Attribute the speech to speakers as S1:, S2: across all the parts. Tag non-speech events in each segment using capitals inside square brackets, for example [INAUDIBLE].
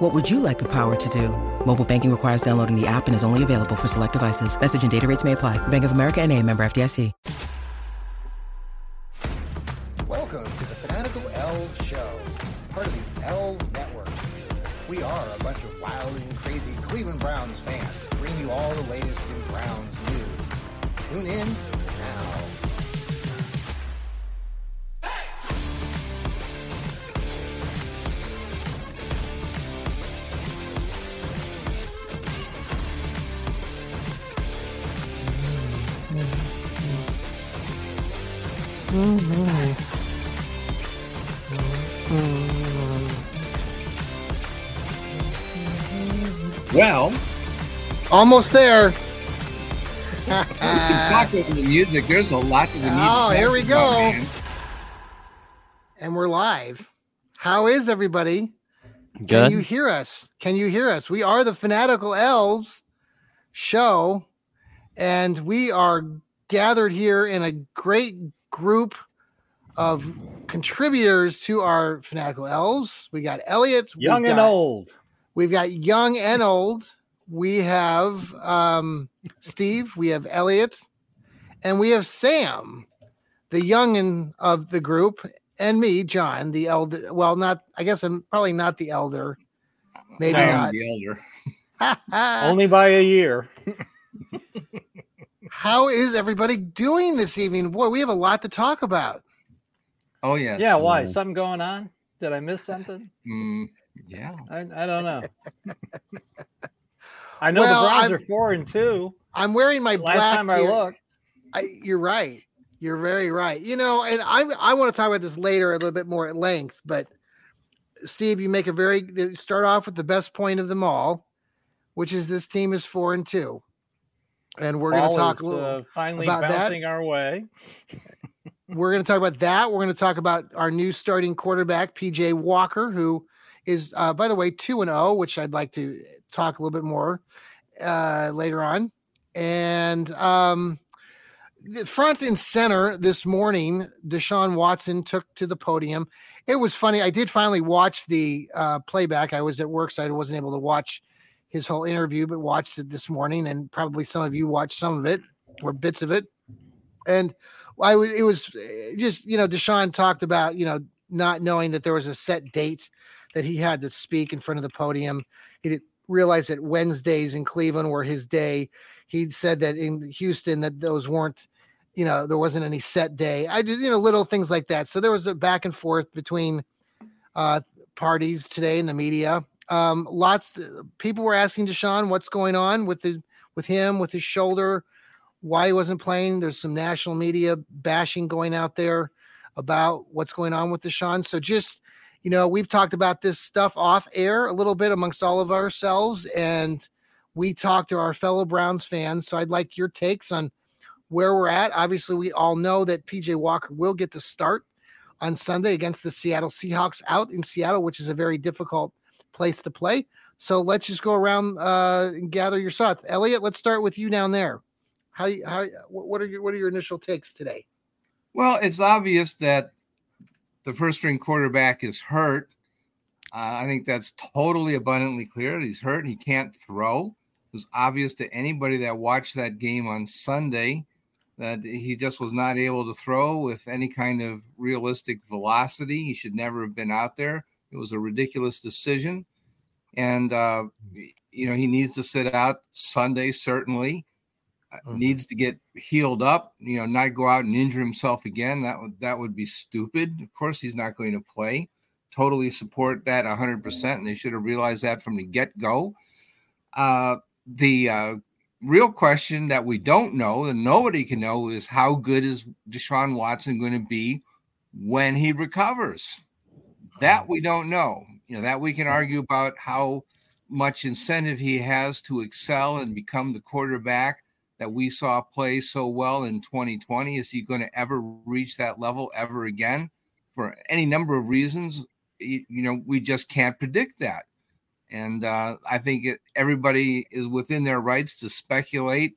S1: What would you like the power to do? Mobile banking requires downloading the app and is only available for select devices. Message and data rates may apply. Bank of America and a member FDIC.
S2: Welcome to the Fanatical Elfz Show, part of the L Network. We are a bunch of wild and crazy Cleveland Browns fans, bring you all the latest in Browns news. Tune in
S3: Well,
S2: Almost there.
S3: we can talk over the music. There's a lot to the oh, music.
S2: Oh, here we go.
S3: man.
S2: and we're live. How is everybody? Can you hear us? Can you hear us? We are the Fanatical Elfz show, and we are gathered here in a great group of contributors to our Fanatical Elfz. We got Elliot,
S4: Young and
S2: got-
S4: old.
S2: We've got young and old. We have um, Steve. We have Elliot, and we have Sam, the youngin of the group, and me, John, the elder. Well, not. I guess I'm probably not the elder. Maybe not.
S3: the elder. [LAUGHS]
S4: Only by a year. [LAUGHS]
S2: How is everybody doing this evening? Boy, we have a lot to talk about.
S3: Oh yeah.
S4: Yeah, why? Something going on? Did I miss something?
S3: Mm, yeah.
S4: I, I don't know. I know
S2: Well,
S4: the Browns
S2: I'm-
S4: are four and two.
S2: I'm wearing my
S4: Last
S2: black.
S4: time I look.
S2: I, you're right. You're very right. You know, and I I want to talk about this later a little bit more at length. But Steve, you make a very start off with the best point of them all, which is this team is four and two, and we're going to talk
S4: is,
S2: a little.
S4: uh, finally
S2: about that.
S4: bouncing our way.
S2: we're going to talk about that. We're going to talk about our new starting quarterback, PJ Walker, who is, uh, by the way, two and zero, which I'd like to talk a little bit more uh, later on. And um, the front and center this morning, Deshaun Watson took to the podium. It was funny. I did finally watch the uh, playback. I was at work, so I wasn't able to watch his whole interview, but watched it this morning, and probably some of you watched some of it or bits of it. And I was, it was uh, just, you know, Deshaun talked about, you know, not knowing that there was a set date that he had to speak in front of the podium. He didn't realize that Wednesdays in Cleveland were his day. He'd said that in Houston that those weren't, you know, there wasn't any set day. I did, you know, little things like that. So there was a back and forth between uh, parties today in the media. Um, lots people were asking Deshaun what's going on with the with him with his shoulder why he wasn't playing. There's some national media bashing going out there about what's going on with Deshaun. So just, you know, we've talked about this stuff off air a little bit amongst all of ourselves, and we talked to our fellow Browns fans. So I'd like your takes on where we're at. Obviously, we all know that PJ Walker will get the start on Sunday against the Seattle Seahawks out in Seattle, which is a very difficult place to play. So let's just go around uh, and gather your thoughts. Elliot, let's start with you down there. How how what what are your what are your initial takes today?
S3: Well, it's obvious that the first string quarterback is hurt. Uh, I think that's totally abundantly clear. He's hurt. He can't throw. It was obvious to anybody that watched that game on Sunday that he just was not able to throw with any kind of realistic velocity. He should never have been out there. It was a ridiculous decision. And, uh, you know, he needs to sit out Sunday, certainly. Uh,
S2: Mhm.
S3: Needs to get healed up, you know, not go out and injure himself again. That would that would be stupid. Of course, he's not going to play. Totally support that 100%. And they should have realized that from the get go. Uh, the uh, real question that we don't know and nobody can know is how good is Deshaun Watson going to be when he recovers? That we don't know. You know, that we can argue about how much incentive he has to excel and become the quarterback that we saw play so well in 2020? Is he going to ever reach that level ever again? For any number of reasons, you, you know, we just can't predict that. And uh, I think it, everybody is within their rights to speculate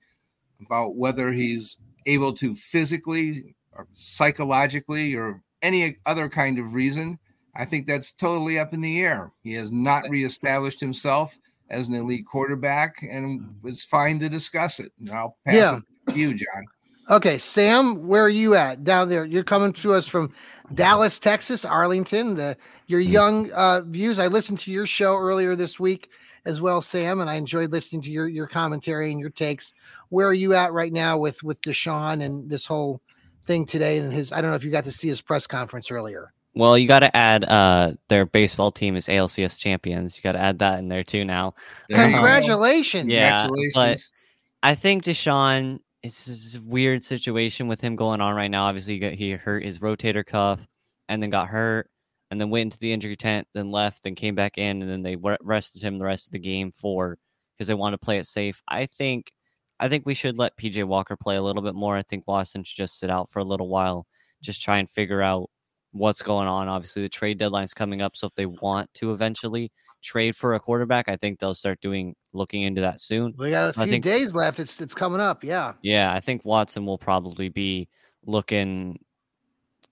S3: about whether he's able to physically or psychologically or any other kind of reason. I think that's totally up in the air. He has not reestablished himself as an elite quarterback, and it's fine to discuss it. And I'll pass
S2: Yeah.
S3: it to you, John.
S2: Okay, Sam, where are you at down there? You're coming to us from Dallas, Texas, Arlington. The your young uh, views. I listened to your show earlier this week as well, Sam, and I enjoyed listening to your your commentary and your takes. Where are you at right now with with Deshaun and this whole thing today? And his I don't know if you got to see his press conference earlier.
S5: Well, you got to add uh their baseball team is ALCS champions. You got to add that in there too now.
S3: There you.
S2: Congratulations!
S5: Yeah,
S3: Congratulations.
S5: I think Deshaun, it's this weird situation with him going on right now. Obviously, he, got, he hurt his rotator cuff and then got hurt and then went into the injury tent, then left, then came back in, and then they rested him the rest of the game for because they want to play it safe. I think, I think we should let PJ Walker play a little bit more. I think Watson should just sit out for a little while, just try and figure out what's going on. Obviously, the trade deadline's coming up, so if they want to eventually trade for a quarterback, I think they'll start doing looking into that soon.
S2: We got a few
S5: think-
S2: days left. It's it's coming up. Yeah.
S5: Yeah, I think Watson will probably be looking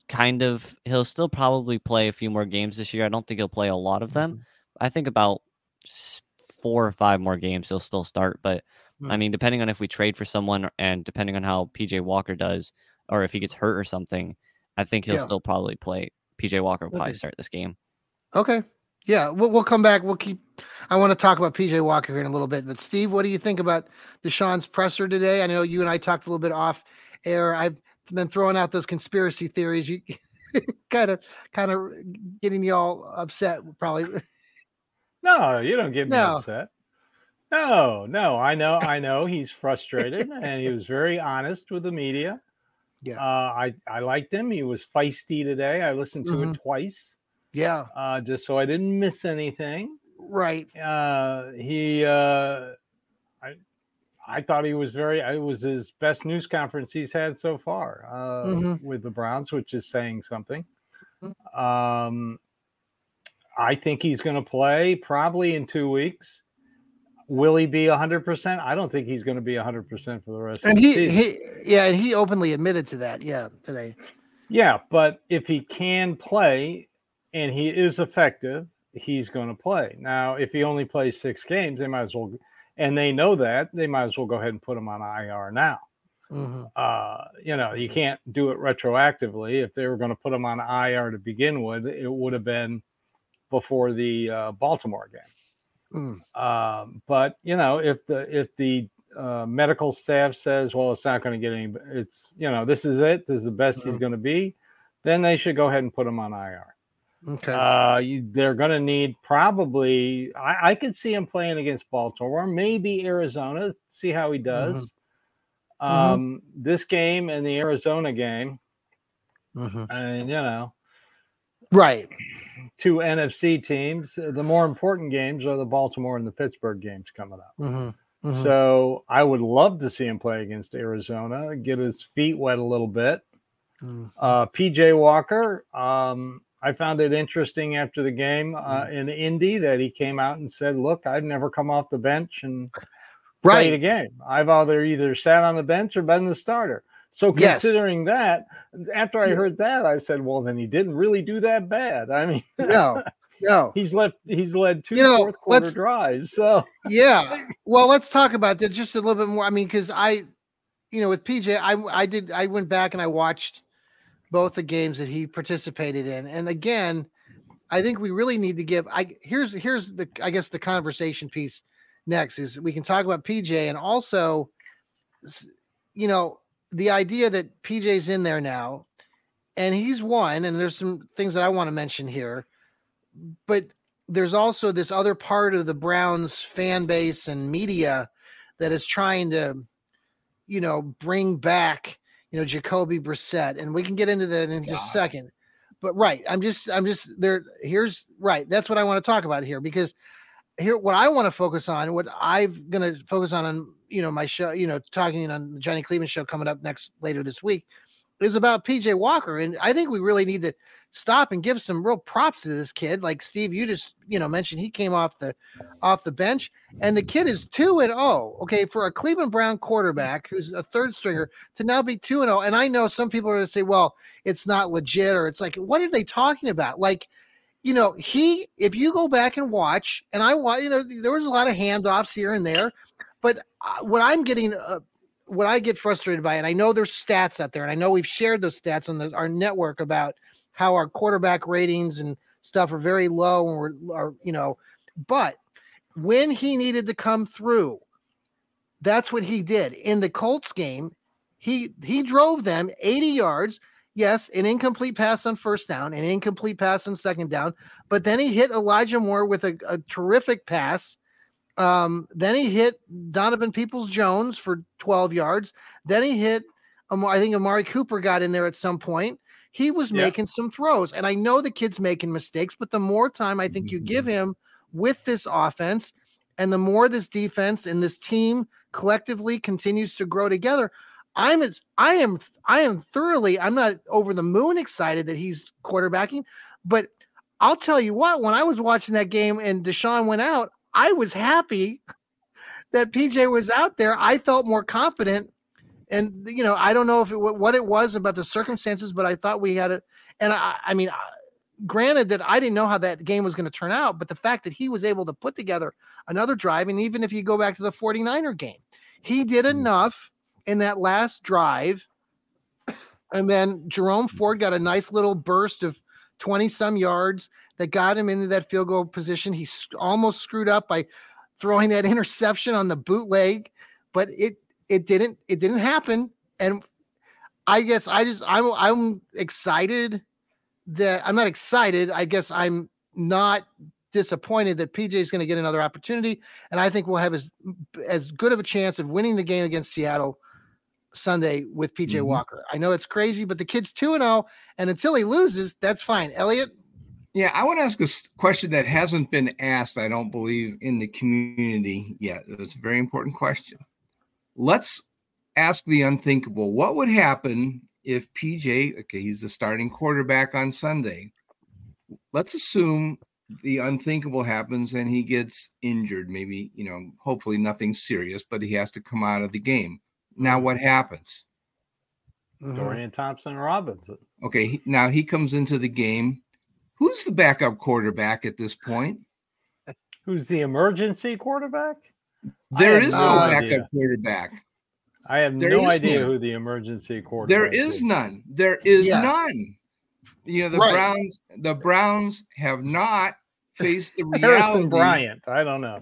S5: kind of he'll still probably play a few more games this year. I don't think he'll play a lot of them. I think about four or five more games he'll still start, but I
S2: Mm.
S5: mean depending on if we trade for someone and depending on how PJ Walker does or if he gets hurt or something, I think he'll
S2: Yeah.
S5: still probably play PJ Walker will probably
S2: Okay.
S5: start this game.
S2: Okay. Yeah, we'll, we'll come back. We'll keep. I want to talk about PJ Walker here in a little bit. But Steve, what do you think about Deshaun's presser today? I know you and I talked a little bit off air. I've been throwing out those conspiracy theories. You kind of, kind of getting you all upset. Probably.
S4: No, you don't get me
S2: No.
S4: upset. No, no, I know, I know he's frustrated, and he was very honest with the media.
S2: Yeah.
S4: Uh, I I liked him. He was feisty today. I listened to
S2: Mhm.
S4: it twice,
S2: Yeah.
S4: uh, just so I didn't miss anything.
S2: Right.
S4: Uh, he, uh, I, I thought he was very. It was his best news conference he's had so far uh,
S2: Mhm.
S4: with the Browns, which is saying something.
S2: Mhm.
S4: Um, I think he's going to play probably in two weeks. Will he be hundred percent? I don't think he's going to be hundred percent for the rest
S2: And
S4: of the
S2: he,
S4: season.
S2: he, yeah, and he openly admitted to that. Yeah, today.
S4: Yeah, but if he can play and he is effective, he's going to play. Now, if he only plays six games, they might as well, and they know that they might as well go ahead and put him on IR now.
S2: hmm
S4: Uh, you know, you can't do it retroactively. If they were going to put him on IR to begin with, it would have been before the uh, Baltimore game.
S2: Mm.
S4: Um, but you know, if the if the uh, medical staff says, well, it's not going to get any, it's you know, this is it, this is the best he's
S2: Mhm.
S4: going to be, then they should go ahead and put him on IR.
S2: Okay.
S4: Uh, you, they're going to need probably. I, I could see him playing against Baltimore, maybe Arizona. See how he does.
S2: Mhm.
S4: Um, this game and the Arizona game,
S2: Mhm.
S4: and you know,
S2: Right.
S4: Two NFC teams. uh, The more important games are the Baltimore and the Pittsburgh games coming up.
S2: hmm hmm
S4: So I would love to see him play against Arizona, get his feet wet a little bit.
S2: Mm.
S4: Uh, PJ Walker, um, I found it interesting after the game uh,
S2: Mm.
S4: in Indy that he came out and said, "Look, I've never come off the bench and played a game. I've either either sat on the bench or been the starter." So
S2: Yes.
S4: considering that, after I heard that, I said, "Well, then he didn't really do that bad." I mean,
S2: No. No. [LAUGHS]
S4: he's left he's led two
S2: You know,
S4: fourth quarter
S2: let's-
S4: drives. So
S2: yeah [LAUGHS] well let's talk about that just a little bit more i mean because i you know with pj i i did i went back and i watched both the games that he participated in and again i think we really need to give i here's here's the i guess the conversation piece next is we can talk about pj and also you know the idea that pj's in there now and he's won and there's some things that i want to mention here but there's also this other part of the Browns fan base and media that is trying to, you know, bring back, you know, Jacoby Brissett, and we can get into that in just a second. But right, I'm just, I'm just there. Here's right. That's what I want to talk about here because here what I want to focus on, what I'm going to focus on on you know my show, you know, talking on the Johnny Cleveland show coming up next later this week, is about PJ Walker, and I think we really need to stop and give some real props to this kid. Like Steve, you just you know mentioned he came off the off the bench, and the kid is two and oh. Okay, for a Cleveland Brown quarterback who's a third stringer to now be two and oh, and I know some people are going to say, well, it's not legit, or it's like, what are they talking about? Like you know, he, if you go back and watch, and I you know, there was a lot of handoffs here and there, but uh, what I'm getting, uh, what I get frustrated by, and I know there's stats out there, and I know we've shared those stats on the, our network about how our quarterback ratings and stuff are very low, and we're, are, you know, but when he needed to come through, that's what he did in the Colts game. He he drove them 80 yards yes, an incomplete pass on first down, an incomplete pass on second down, but then he hit Elijah Moore with a, a terrific pass. Um, then he hit Donovan Peoples Jones for 12 yards. Then he hit, um, I think Amari Cooper got in there at some point. He was yeah. making some throws, and I know the kid's making mistakes, but the more time I think you give mm-hmm. him with this offense, and the more this defense and this team collectively continues to grow together, I'm as I am I am thoroughly I'm not over the moon excited that he's quarterbacking, but I'll tell you what, when I was watching that game and Deshaun went out, I was happy [LAUGHS] that PJ was out there. I felt more confident. And you know, I don't know if it what it was about the circumstances, but I thought we had it. And I, I mean, granted that I didn't know how that game was going to turn out, but the fact that he was able to put together another drive, and even if you go back to the 49er game, he did mm. enough in that last drive. And then Jerome Ford got a nice little burst of 20 some yards that got him into that field goal position. He almost screwed up by throwing that [LAUGHS] interception on the bootleg, but it it didn't it didn't happen. And I guess I just I'm I'm excited that I'm not excited. I guess I'm not disappointed that PJ is going to get another opportunity, and I think we'll have as as good of a chance of winning the game against Seattle Sunday with PJ mm-hmm. Walker. I know it's crazy, but the kid's 2 and 0 and until he loses, that's fine. Elliot
S3: yeah, I want to ask a question that hasn't been asked, I don't believe, in the community yet. It's a very important question. Let's ask the unthinkable. What would happen if PJ, okay, he's the starting quarterback on Sunday? Let's assume the unthinkable happens and he gets injured. Maybe, you know, hopefully nothing serious, but he has to come out of the game. Now what happens?
S4: Mm-hmm. Dorian Thompson Robinson.
S3: Okay, now he comes into the game. Who's the backup quarterback at this point? [LAUGHS]
S4: Who's the emergency quarterback?
S3: There is no, no backup quarterback.
S4: I have there no idea none. who the emergency quarterback
S3: There is, is. none. There is yeah. none. You know, the right. Browns, the Browns have not faced the [LAUGHS] reality.
S4: Harrison Bryant. I don't know.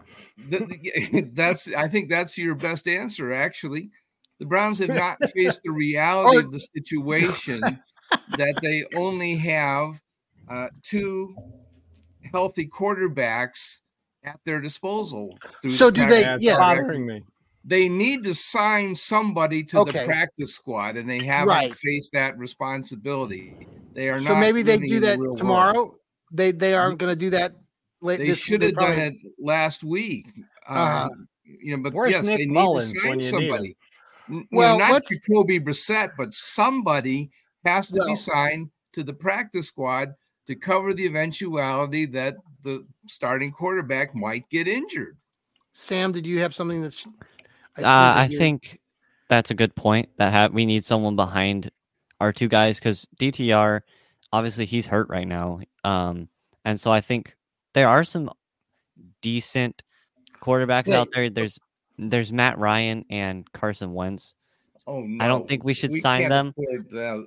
S4: [LAUGHS]
S3: that's I think that's your best answer, actually. The Browns have not [LAUGHS] faced the reality of the situation that they only have uh, two healthy quarterbacks at their disposal.
S2: So do they? Yeah,
S4: bothering me.
S3: They need to sign somebody to okay. the practice squad, and they haven't right. faced that responsibility. They are
S2: so
S3: not.
S2: So maybe they do that the tomorrow. World. They they aren't going to do that.
S3: Late, they should have probably... done it last week. Uh-huh. Uh, you know, but Where's yes, Nick they Mullens need to sign somebody well, know, not Jacoby Brissett, but somebody has to well, be signed to the practice squad to cover the eventuality that the starting quarterback might get injured.
S2: Sam, did you have something that's?
S5: I, uh, I think that's a good point. That ha- we need someone behind our two guys because DTR, obviously, he's hurt right now, um, and so I think there are some decent quarterbacks yeah. out there. There's there's Matt Ryan and Carson Wentz.
S3: Oh no.
S5: I don't think we should we sign them.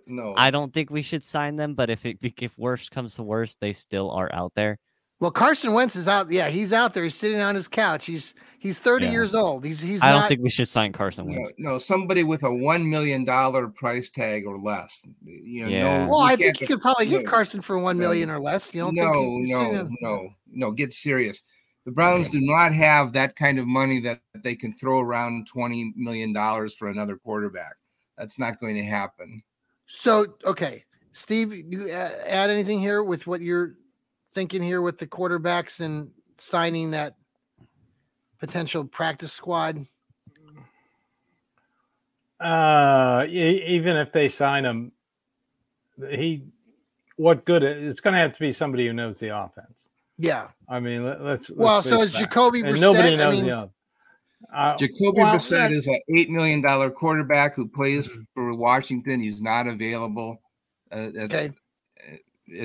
S3: No.
S5: I don't think we should sign them, but if it if worst comes to worst, they still are out there.
S2: Well, Carson Wentz is out. Yeah, he's out there. He's sitting on his couch. He's he's 30 yeah. years old. He's he's
S5: I
S2: not...
S5: don't think we should sign Carson Wentz.
S3: No, no somebody with a one million dollar price tag or less. You know,
S5: yeah.
S2: No, well, I think you could probably get Carson for one million or less. You don't
S3: no,
S2: think
S3: no, no, no. Get serious. The Browns do not have that kind of money that they can throw around $20 million for another quarterback. That's not going to happen.
S2: So, okay. Steve, you add anything here with what you're thinking here with the quarterbacks and signing that potential practice squad?
S4: Uh, even if they sign him, he what good? It's going to have to be somebody who knows the offense.
S2: Yeah.
S4: I mean, let, let's, let's
S2: Well, so
S4: face
S2: is. Jacoby Brissett.
S4: nobody
S2: I
S4: knows
S2: mean,
S4: the. Uh,
S3: Jacoby
S4: well,
S3: Brissett
S4: that-
S3: is an eight million dollar quarterback who plays
S2: Mhm.
S3: for Washington. He's not available. Uh, that's,
S2: Okay.
S3: uh,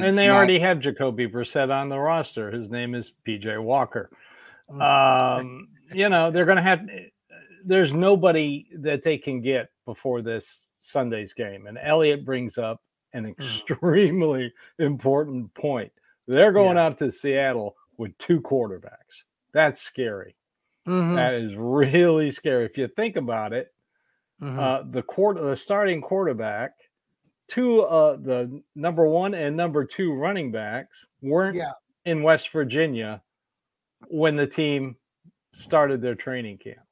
S4: and they
S3: not-
S4: already have Jacoby Brissett on the roster. His name is PJ Walker.
S2: Mm.
S4: Um, you know, they're going to have. There's nobody that they can get before this Sunday's game, and Elliot brings up an
S2: Mm.
S4: extremely [LAUGHS] important point. They're going
S2: Yeah.
S4: out to Seattle with two quarterbacks. That's scary.
S2: Mhm,
S4: That is really scary. If you think about it,
S2: mhm.
S4: uh, the quarter, the starting quarterback, two, uh, the number one and number two running backs weren't
S2: Yeah.
S4: in West Virginia when the team started their training camp,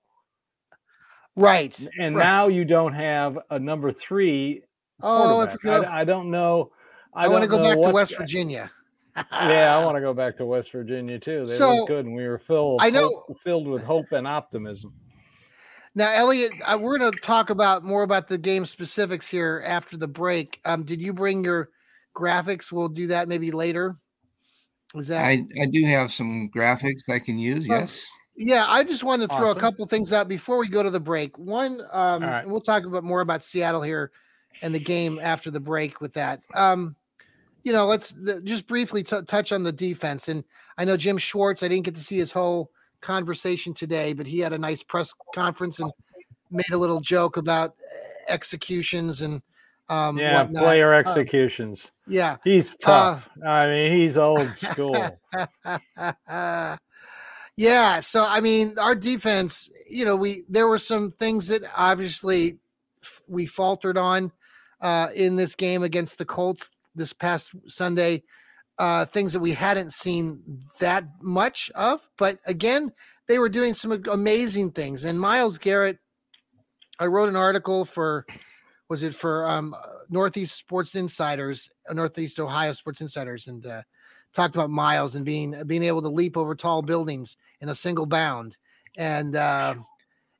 S2: right.
S4: and
S2: right.
S4: now you don't have a number three.
S2: we could,
S4: I, I don't know. I,
S2: I, want to go back to West Virginia.
S4: Yeah, I [LAUGHS] want to go back to West Virginia too. They
S2: So,
S4: look good, and we were filled.
S2: I
S4: I
S2: know-
S4: filled with hope and optimism.
S2: Now, Elliot, uh, we're going to talk about more about the game specifics here after the break. Um, did you bring your graphics? We'll do that maybe later. Is that?
S3: I, I do have some graphics I can use.
S2: Well,
S3: Yes.
S2: Yeah, I just wanted to throw
S4: Awesome.
S2: a couple things out before we go to the break. One, um,
S4: right.
S2: we'll talk about more about Seattle here and the game after the break with that. Um, you know, let's th- just briefly t- touch on the defense. And I know Jim Schwartz. I didn't get to see his whole conversation today, but he had a nice press conference and made a little joke about uh, executions and um,
S4: Yeah,
S2: whatnot.
S4: player executions.
S2: Yeah.
S4: He's tough. I mean, he's old [LAUGHS] school.
S2: yeah. So I mean, our defense, you know, we there were some things that obviously f- we faltered on uh, in this game against the Colts this past Sunday. Uh, things that we hadn't seen that much of, but again, they were doing some amazing things. And Myles Garrett, I wrote an article for, was it for um, Northeast Sports Insiders, uh, Northeast Ohio Sports Insiders, and uh, talked about Myles and being being able to leap over tall buildings in a single bound, and uh,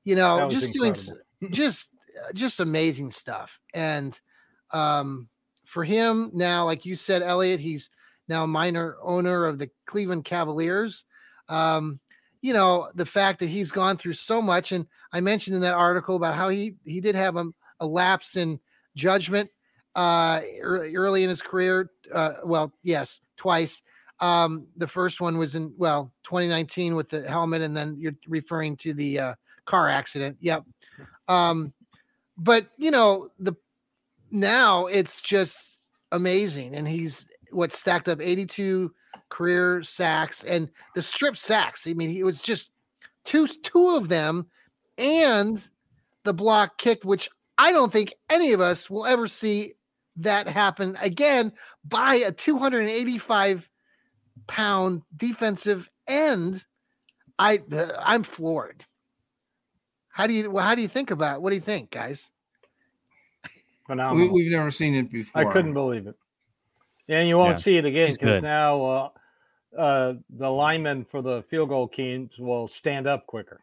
S2: you know, just doing [LAUGHS] just uh, just amazing stuff. And um, for him now, like you said, Elliot, he's now minor owner of the Cleveland Cavaliers. Um, you know, the fact that he's gone through so much, and I mentioned in that article about how he he did have a, a lapse in judgment uh early, early in his career uh well yes twice. Um the first one was in well 2019 with the helmet and then you're referring to the uh car accident. Yep. Um but you know the now it's just amazing and he's what stacked up 82 career sacks and the strip sacks. I mean he was just two two of them and the block kicked which i don't think any of us will ever see that happen again by a 285 pound defensive end. I I'm floored. How do you how do you think about it? what do you think guys
S3: We,
S4: Phenomenal.
S3: we've never seen it before.
S4: I couldn't believe it. And you won't
S5: Yeah,
S4: see it again because now uh, uh, the linemen for the field goal teams will stand up quicker.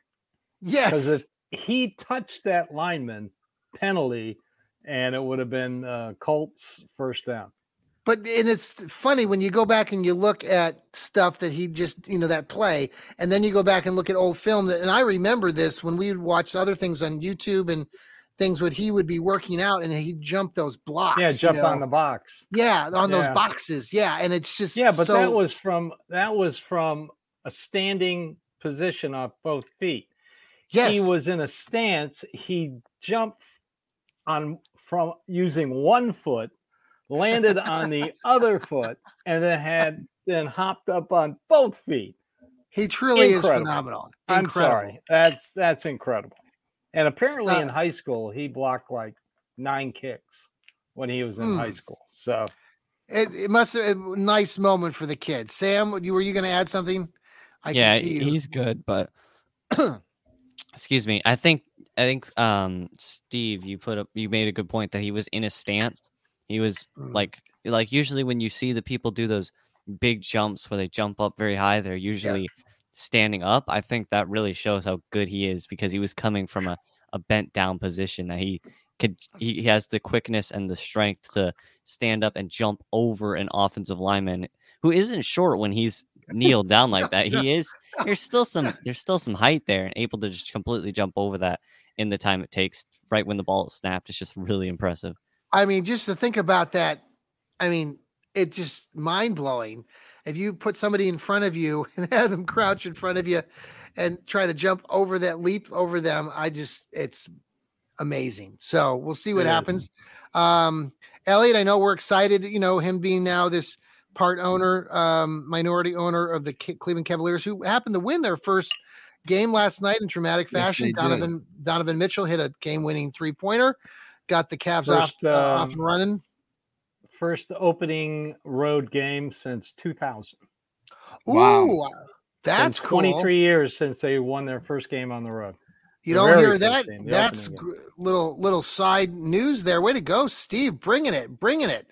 S2: Yes.
S4: Because if he touched that lineman, penalty, and it would have been uh, Colts first down.
S2: But and it's funny when you go back and you look at stuff that he just you know that play, and then you go back and look at old film. That and I remember this when we watched other things on YouTube and things what he would be working out and he'd jump those blocks.
S4: yeah,
S2: you
S4: jump on the box.
S2: yeah on those boxes. Yeah, and it's just
S4: Yeah, but
S2: so,
S4: that was from that was from a standing position off both feet.
S2: yes
S4: He was in a stance. He jumped on from using one foot, landed on the [LAUGHS] other foot, and then had then hopped up on both feet.
S2: he truly
S4: incredible.
S2: is phenomenal.
S4: I'm sorry. That's that's incredible. And apparently in
S2: Uh,
S4: high school he blocked like nine kicks when he was in high
S2: Hmm.
S4: school. So
S2: It, it must have a nice moment for the kids. Sam, you were you going to add something? I
S5: yeah,
S2: can see you.
S5: he's good, but [CLEARS THROAT] excuse me. I think I think um Steve, you put up you made a good point that he was in a stance. He was
S2: Mm.
S5: like like usually when you see the people do those big jumps where they jump up very high, they're usually standing up, I think that really shows how good he is because he was coming from a, a bent down position that he could he, he has the quickness and the strength to stand up and jump over an offensive lineman who isn't short when he's kneeled down like that. [LAUGHS] He is there's still some there's still some height there and able to just completely jump over that in the time it takes right when the ball is snapped. It's just really impressive.
S2: I mean, just to think about that, I mean, it just mind blowing. If you put somebody in front of you [LAUGHS] and have them crouch in front of you and try to jump over that leap over them, I just it's amazing. So we'll see what happens. Um, Elliot, I know we're excited, you know, him being now this part owner, um, minority owner of the Cleveland Cavaliers, who happened to win their first game last night in dramatic fashion. Yes, Donovan did. Donovan Mitchell hit a game-winning three-pointer, got the Cavs first, off, uh, um, off and running.
S4: First opening road game since 2000.
S2: Ooh, wow. that's
S4: cool. 23 years since they won their first game on the road.
S2: You don't hear that? Game, that's little little side news there. Way to go, Steve! Bringing it, bringing it.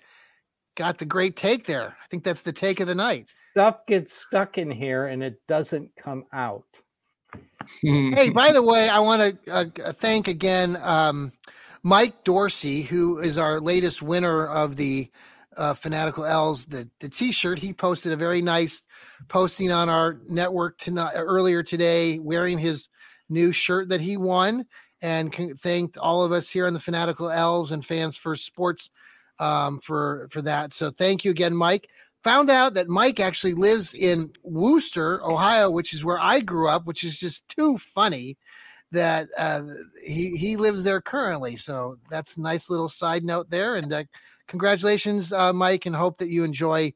S2: Got the great take there. I think that's the take of the night.
S4: Stuff gets stuck in here and it doesn't come out.
S2: hey, by the way, I want to uh, thank again um, Mike Dorsey, who is our latest winner of the uh, Fanatical L's the the T-shirt. He posted a very nice posting on our network tonight earlier today, wearing his new shirt that he won, and con- thanked all of us here on the Fanatical Elfz and Fans for Sports um, for for that. So thank you again, Mike found out that Mike actually lives in Wooster, Ohio, which is where I grew up, which is just too funny that uh, he he lives there currently. So that's a nice little side note there. And uh, congratulations, uh, Mike, and hope that you enjoy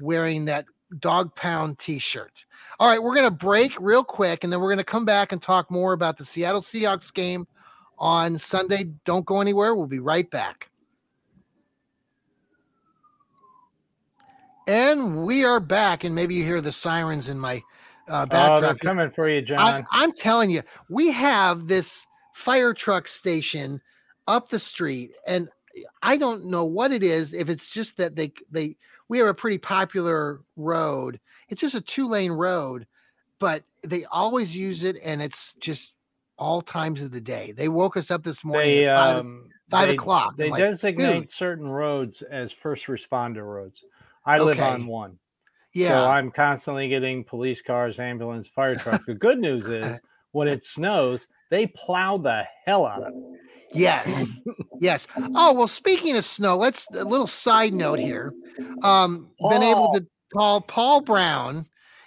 S2: wearing that dog pound T-shirt. All right, we're gonna break real quick, and then we're gonna come back and talk more about the Seattle Seahawks game on Sunday. Don't go anywhere. We'll be right back. And we are back, and maybe you hear the sirens in my uh.
S4: Oh, they're coming for you, John. I,
S2: I'm telling you, we have this fire truck station up the street, and I don't know what it is. If it's just that they they we have a pretty popular road. It's just a two lane road, but they always use it, and it's just all times of the day. They woke us up this morning they, five, um, five
S4: they,
S2: o'clock.
S4: They like, designate Dude. certain roads as first responder roads. I live on one. Yeah. So I'm constantly getting police cars, ambulance, fire truck. The good news [LAUGHS] is when it snows, they plow the hell out of it.
S2: Yes. yes. Oh, well, speaking of snow, let's a little side note here. Um, been able to call Paul Brown,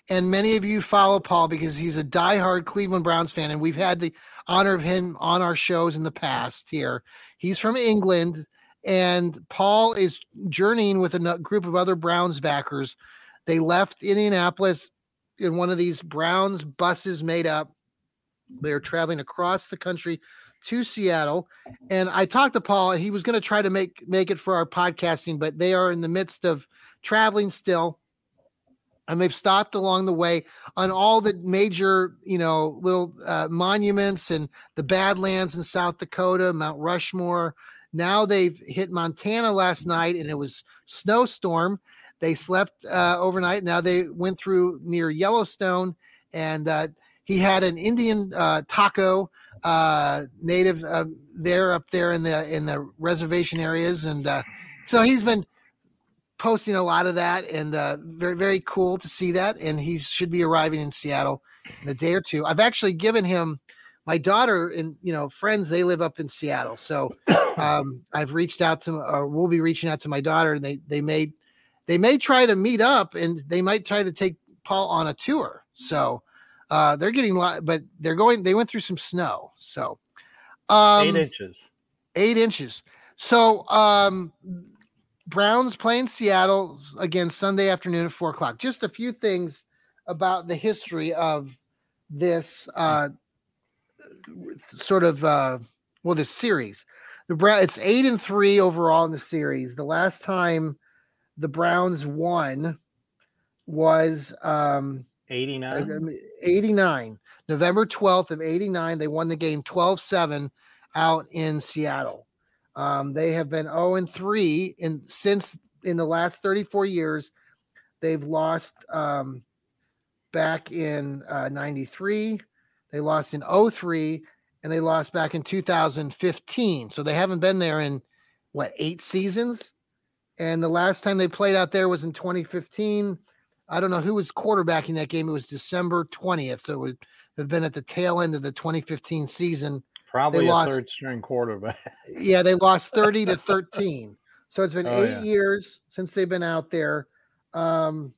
S2: and many of you follow Paul because he's a diehard Cleveland Browns fan, and we've had the honor of him on our shows in the past here. He's from England and Paul is journeying with a group of other Browns backers. They left Indianapolis in one of these Browns buses made up. They're traveling across the country to Seattle. And I talked to Paul. He was going to try to make make it for our podcasting, but they are in the midst of traveling still. And they've stopped along the way on all the major, you know, little uh, monuments and the Badlands in South Dakota, Mount Rushmore, now they've hit Montana last night and it was snowstorm. They slept uh, overnight. Now they went through near Yellowstone and uh, he had an Indian uh, taco uh, native uh, there up there in the in the reservation areas and uh, so he's been posting a lot of that and very very cool to see that and he should be arriving in Seattle in a day or two. I've actually given him my daughter and you know friends they live up in Seattle, so um, I've reached out to or we'll be reaching out to my daughter. And they they may they may try to meet up and they might try to take Paul on a tour. So uh, they're getting a lot, but they're going. They went through some snow, so
S4: um, eight inches.
S2: Eight inches. So um, Browns playing Seattle again Sunday afternoon at four o'clock. Just a few things about the history of this uh, sort of uh, well, this series. The Brown it's eight and three overall in the series. The last time the Browns won was um
S4: 89
S2: 89 November 12th of 89 they won the game 12-7 out in Seattle. Um, they have been 0 and 3 in since in the last 34 years they've lost um, back in uh, 93. They lost in 03 and they lost back in 2015. So they haven't been there in what, eight seasons? And the last time they played out there was in 2015. I don't know who was quarterbacking that game. It was December 20th. So it would have been at the tail end of the 2015 season.
S4: Probably
S2: They
S4: a
S2: lost-
S4: third string quarterback. [LAUGHS]
S2: Yeah, they lost 30 to 13. So it's been
S4: Oh,
S2: eight
S4: yeah.
S2: years since they've been out there. Um,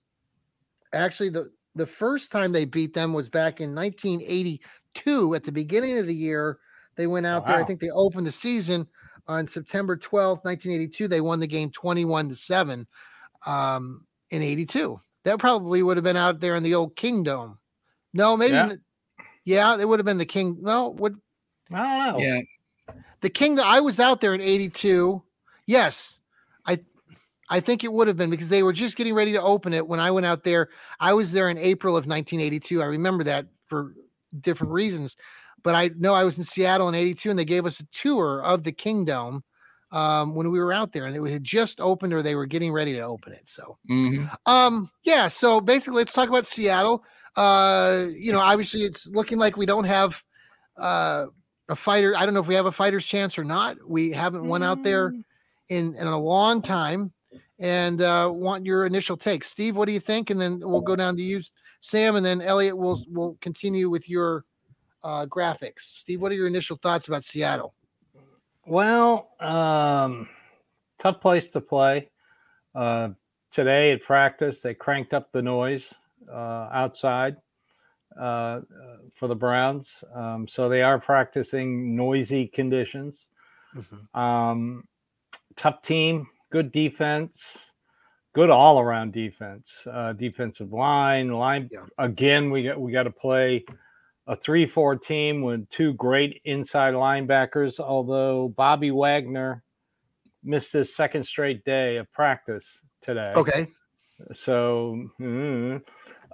S2: actually, the the first time they beat them was back in 1982 at the beginning of the year. They went out there. I think they opened the season on September 12th, 1982. They won the game 21 to 7 um, in 82. That probably would have been out there in the old Kingdome. No, maybe.
S4: Yeah.
S2: n- Yeah, it would have been the King. No, would
S4: I don't know.
S3: Yeah,
S2: the king that I was out there in 82. Yes. I I think it would have been because they were just getting ready to open it when I went out there. I was there in April of 1982. I remember that for different reasons. But I know I was in Seattle in 82 and they gave us a tour of the Kingdome um, when we were out there and it had just opened or they were getting ready to open it. So
S3: mhm.
S2: um, yeah, so basically let's talk about Seattle. Uh, you know, obviously it's looking like we don't have uh a fighter. I don't know if we have a fighter's chance or not. We haven't won out there in in a long time. And uh want your initial take. Steve, what do you think? And then we'll go down to you, Sam, and then Elliot will will continue with your uh graphics. Steve, what are your initial thoughts about Seattle?
S4: Well, um, tough place to play. Uh, today at practice, they cranked up the noise uh, outside uh, uh, for the Browns. Um, so they are practicing noisy conditions. Um, tough team, good defense, good all around defense, uh, defensive line, line.
S2: Yeah.
S4: Again, we got we got to play a three-four team with two great inside linebackers. Although Bobby Wagner missed his second straight day of practice today.
S2: Okay.
S4: So, mm,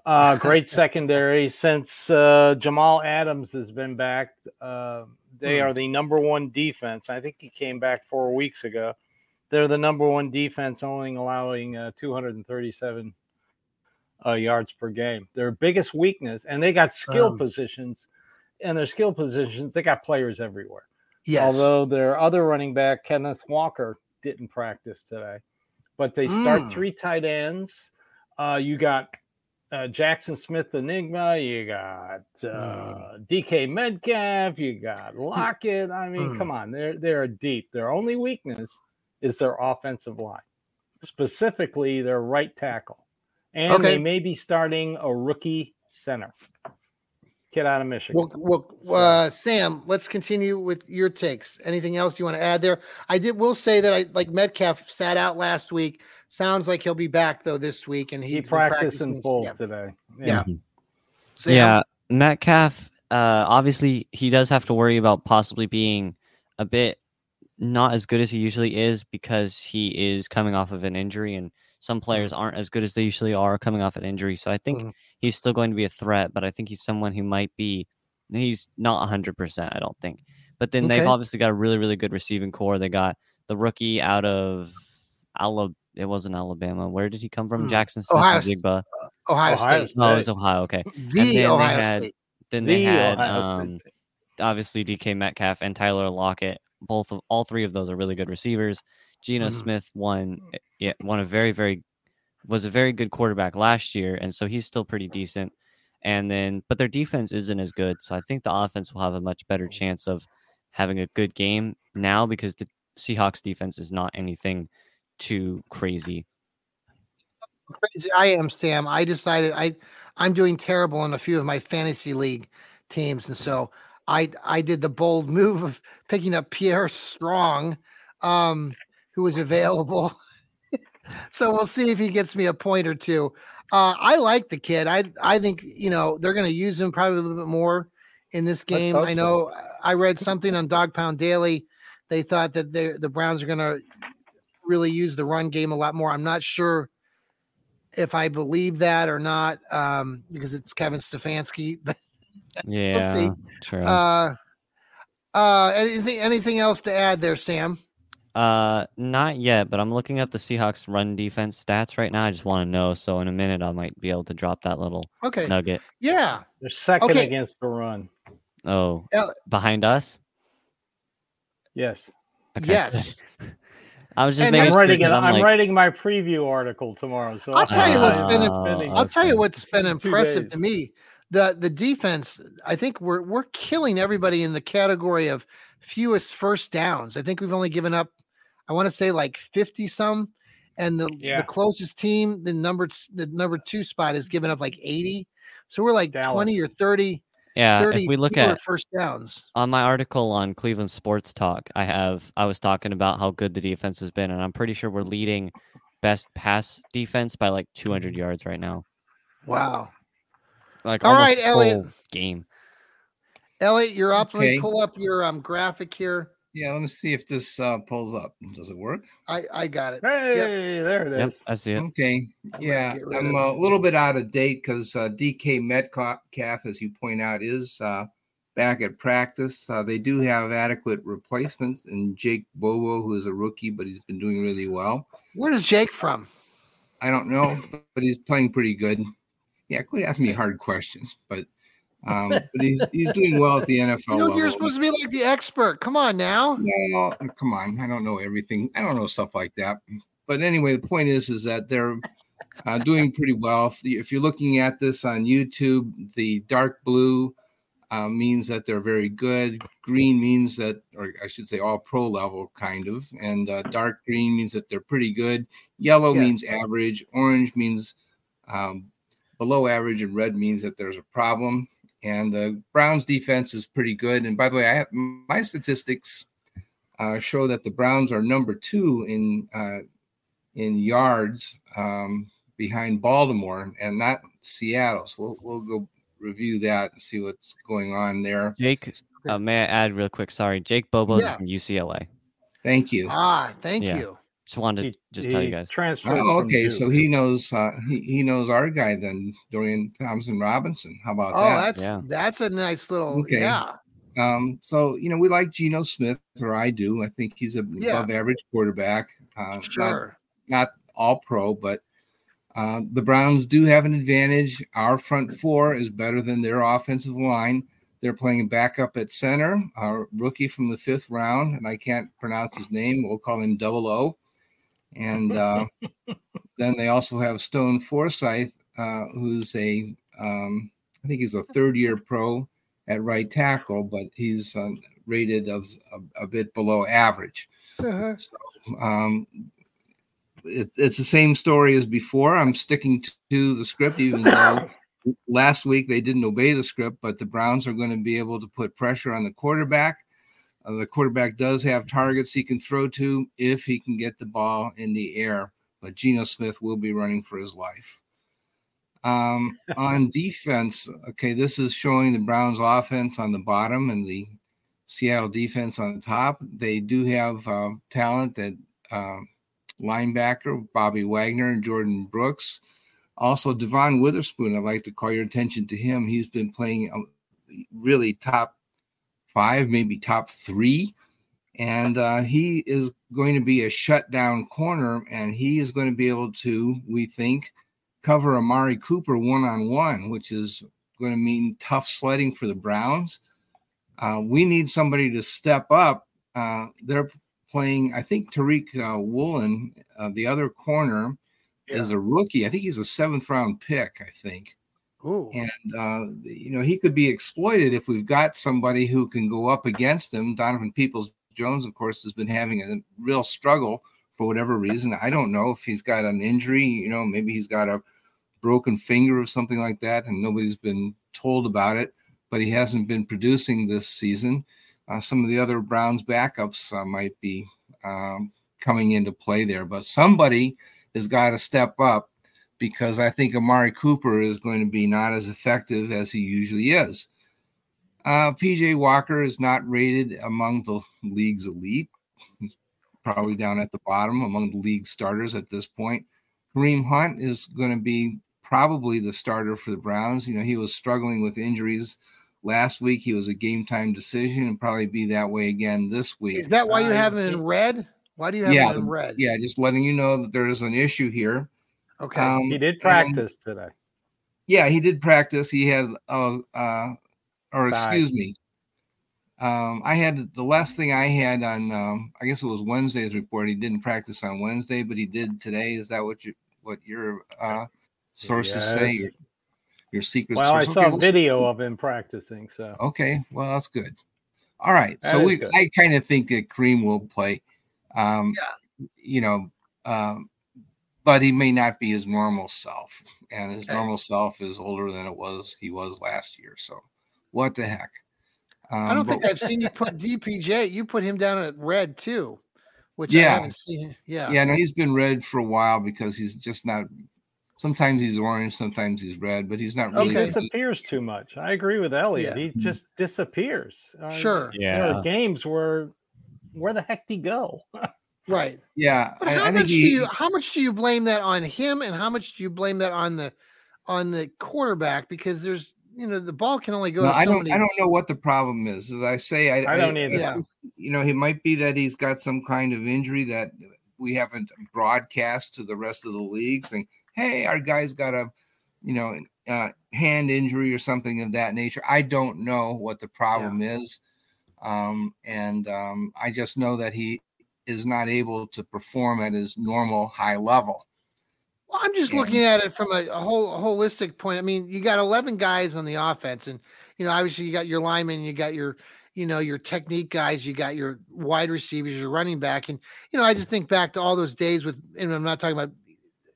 S4: uh, great [LAUGHS] secondary since uh, Jamal Adams has been back. Uh, they
S2: Hmm.
S4: are the number one defense. I think he came back four weeks ago. They're the number one defense, only allowing uh, 237 uh, yards per game. Their biggest weakness, and they got skill
S2: Um.
S4: positions. And their skill positions, they got players everywhere.
S2: Yes.
S4: Although their other running back, Kenneth Walker, didn't practice today. But they start
S2: Mm.
S4: three tight ends. Uh, you got uh, Jaxon Smith-Njigba. You got uh, DK Metcalf. You got Lockett. I mean,
S2: Mm.
S4: come on. They're, they're deep. Their only weakness is their offensive line, specifically their right tackle. And
S2: Okay.
S4: they may be starting a rookie center. Kid out of Michigan.
S2: Well, well
S4: So-
S2: uh, Sam, let's continue with your takes. Anything else you want to add there? I did will say that I like Metcalf sat out last week. Sounds like he'll be back though this week, and
S4: he
S2: he's
S4: practiced in
S2: practicing-
S4: full
S2: Yeah.
S4: today.
S2: Yeah.
S5: Mhm.
S2: Sam?
S5: Yeah, Metcalf. Uh, obviously, he does have to worry about possibly being a bit not as good as he usually is because he is coming off of an injury, and some players aren't as good as they usually are coming off an injury. So I think
S2: Mhm.
S5: he's still going to be a threat, but I think he's someone who might be. He's not hundred percent. I don't think. But then they've obviously got a really, really good receiving corps. They got the rookie out of Alabama. It wasn't Alabama. Where did he come from?
S2: Hmm.
S5: Jaxon Smith
S2: Ohio. Ohio,
S4: Ohio
S2: State,
S5: No, it was Ohio. Okay.
S2: the
S5: then they
S2: Ohio
S5: had-
S2: State.
S5: Then they
S4: The
S5: had um, obviously DK Metcalf and Tyler Lockett. Both of all three of those are really good receivers. Geno
S2: Mhm.
S5: Smith won, eh, yeah, won a very very was a very good quarterback last year, and so he's still pretty decent. And then, but their defense isn't as good, so I think the offense will have a much better chance of having a good game now because the Seahawks defense is not anything too crazy.
S2: crazy I am, Sam. I decided I I'm doing terrible in a few of my fantasy league teams, and so I I did the bold [LAUGHS] move of picking up Pierre Strong, um, who was available. [LAUGHS] so we'll see if he gets me a point or two. Uh, I like the kid. I I think you know they're going to use him probably a little bit more in this game.
S4: hope
S2: I
S4: so.
S2: know I read something on Dog Pound Daily. They thought that they the Browns are going to really use the run game a lot more. I'm not sure if I believe that or not, um, because it's Kevin Stefanski. [LAUGHS] But
S5: Yeah,
S2: see.
S5: true.
S2: uh, uh, anything anything else to add there, Sam?
S5: Uh, not yet, but I'm looking up the Seahawks run defense stats right now. I just want to know. So in a minute, I might be able to drop that little
S2: Okay.
S5: nugget.
S2: Yeah.
S4: They're second
S2: Okay.
S4: against the run.
S5: Oh,
S2: El-
S5: behind us.
S4: Yes.
S5: Okay.
S2: Yes. [LAUGHS]
S5: I was just
S2: And
S5: making
S4: I'm
S5: sure
S4: writing it.
S5: 'cause I'm
S4: I'm
S5: like,
S4: writing my preview article tomorrow. So
S2: I'll tell you what's been in-
S4: spending-
S5: Oh,
S2: I'll tell you what's been impressive to me. The the defense, I think we're we're killing everybody in the category of fewest first downs. I think we've only given up, I want to say like 50 some. And the,
S4: Yeah.
S2: the closest team, the number the number two spot has given up like 80. So we're like 20 or 30,
S5: yeah.
S2: 30
S5: If we look
S2: fewer
S5: at
S2: first downs.
S5: on my article on Cleveland Sports Talk, I have I was talking about how good the defense has been, and I'm pretty sure we're leading best pass defense by like 200 yards right now.
S2: Wow.
S5: Like
S2: all right, almost
S5: Elliot. game.
S2: Elliot, you're up. Let me pull up your um graphic here.
S3: Yeah, let me see if this uh, pulls up. Does it work?
S2: I I got it.
S4: Hey, there it is. Yep.
S5: I see it.
S3: Okay.
S2: gonna
S3: Yeah, I'm a little bit out of date because uh, DK Metcalf, as you point out, is uh, back at practice. Uh, they do have adequate replacements in Jake Bobo, who is a rookie, but he's been doing really well.
S2: Where is Jake from?
S3: I don't know, but he's playing pretty good. Yeah, quit asking me hard questions, but um, but he's he's doing well at the NFL
S2: You know,
S3: level.
S2: you're supposed to be like the expert. Come on now.
S3: No, come on. I don't know everything. I don't know stuff like that. But anyway, the point is, is that they're uh, doing pretty well. If, if you're looking at this on YouTube, the dark blue uh, means that they're very good. Green means that, or I should say, all pro level, kind of. And uh, dark green means that they're pretty good. Yellow
S2: Yes.
S3: means average. Orange means um, below average, and red means that there's a problem. And the Browns defense is pretty good. And by the way, I have my statistics uh, show that the Browns are number two in uh, in yards um, behind Baltimore and not Seattle. So we'll, we'll go review that and see what's going on there.
S5: Jake, uh, may I add real quick? Sorry, Jake Bobo's
S2: Yeah.
S5: from UCLA.
S3: Thank you.
S2: Ah, thank
S5: Yeah.
S2: you.
S5: Just wanted to
S4: He-
S5: just tell you guys.
S4: Transferred.
S3: Oh, okay. So he knows uh, he, he knows our guy then, Dorian Thompson Robinson. How about
S2: Oh,
S3: that?
S2: that's
S5: Yeah.
S2: that's a nice little
S3: Okay.
S2: yeah.
S3: Um, so you know, we like Geno Smith, or I do. I think he's a
S2: Yeah.
S3: above average quarterback. Uh, not-
S2: Sure.
S3: not all pro, but uh, the Browns do have an advantage. Our front four is better than their offensive line. They're playing backup at center, our rookie from the fifth round, and I can't pronounce his name. We'll call him Double O. And uh, [LAUGHS] then they also have Stone Forsythe, uh, who's a, um, I think he's a third year pro at right tackle, but he's uh, rated as a, a bit below average.
S2: Uh-huh.
S3: Um, it, it's the same story as before. I'm sticking to the script, even though [LAUGHS] last week they didn't obey the script. But the Browns are going to be able to put pressure on the quarterback. Uh, the quarterback does have targets he can throw to if he can get the ball in the air. But Geno Smith will be running for his life. Um, [LAUGHS] on defense, okay, this is showing the Browns offense on the bottom and the Seattle defense on the top. They do have uh, talent at uh, linebacker, Bobby Wagner and Jordyn Brooks. Also, Devon Witherspoon, I'd like to call your attention to him. He's been playing really top five, maybe top three. And uh, he is going to be a shutdown corner, and he is going to be able to, we think, cover Amari Cooper one on one, which is going to mean tough sledding for the Browns. Uh, we need somebody to step up. Uh, they're playing, I think Tariq uh, Woolen, uh, the other corner, is a rookie. I think he's a seventh round pick, I think.
S2: Ooh.
S3: And, uh, you know, he could be exploited if we've got somebody who can go up against him. Donovan Peoples Jones, of course, has been having a real struggle for whatever reason. I don't know if he's got an injury, you know, maybe he's got a broken finger or something like that, and nobody's been told about it, but he hasn't been producing this season. Uh, some of the other Browns backups uh, might be um, coming into play there, but somebody has got to step up because I think Amari Cooper is going to be not as effective as he usually is. Uh, PJ Walker is not rated among the league's elite. He's probably down at the bottom among the league starters at this point. Kareem Hunt is going to be probably the starter for the Browns. You know, he was struggling with injuries last week. He was a game time decision and probably be that way again this week.
S2: Is that why you have him in red? Why do you have
S3: Yeah,
S2: it in red?
S3: Yeah, just letting you know that there is an issue here.
S2: Okay.
S3: Um,
S4: He did
S3: and-
S4: practice today.
S3: Yeah, he did practice. He had, uh, uh, or
S4: Bye.
S3: excuse me, um, I had the last thing I had on, um, I guess it was Wednesday's report. He didn't practice on Wednesday, but he did today. Is that what you, what your uh, sources say? Your, your secret
S4: Well, I saw
S3: Okay,
S4: a
S3: well,
S4: video of him practicing. So
S3: Okay, well that's good. All right,
S4: That
S3: so we
S4: good.
S3: I kind of think that Kareem will play. Um,
S2: Yeah.
S3: you know, um, but he may not be his normal self, and his
S2: Okay.
S3: normal self is older than it was he was last year. So, what the heck? Um,
S2: I don't think I've seen you put DPJ. You put him down at red too, which
S3: Yeah.
S2: I haven't seen. Yeah.
S3: Yeah, no, he's been red for a while because he's just not. Sometimes he's orange, sometimes he's red, but he's not
S4: he
S3: really.
S2: Okay.
S4: disappears too much. I agree with Elliot.
S2: Yeah.
S4: He just disappears. Uh,
S2: Sure.
S4: There are
S5: Yeah.
S4: games where where the heck did he go? [LAUGHS]
S2: Right.
S3: Yeah,
S2: But
S3: I,
S2: how
S3: I think
S2: much do
S3: he,
S2: you how much do you blame that on him and how much do you blame that on the on the quarterback? Because there's you know the ball can only go
S3: No, I don't.
S2: many
S3: I don't know what the problem is. As I say, I,
S4: I don't either.
S2: Yeah.
S3: You know, he might be that he's got some kind of injury that we haven't broadcast to the rest of the league, saying, "Hey, our guy's got a, you know, uh, hand injury or something of that nature." I don't know what the problem is, um, and um, I just know that he is not able to perform at his normal high level.
S2: Well, I'm just
S3: Yeah.
S2: looking at it from a, a whole a holistic point. I mean, you got 11 guys on the offense, and you know, obviously, you got your linemen, you got your, you know, your technique guys, you got your wide receivers, your running back, and you know, I just think back to all those days with, and I'm not talking about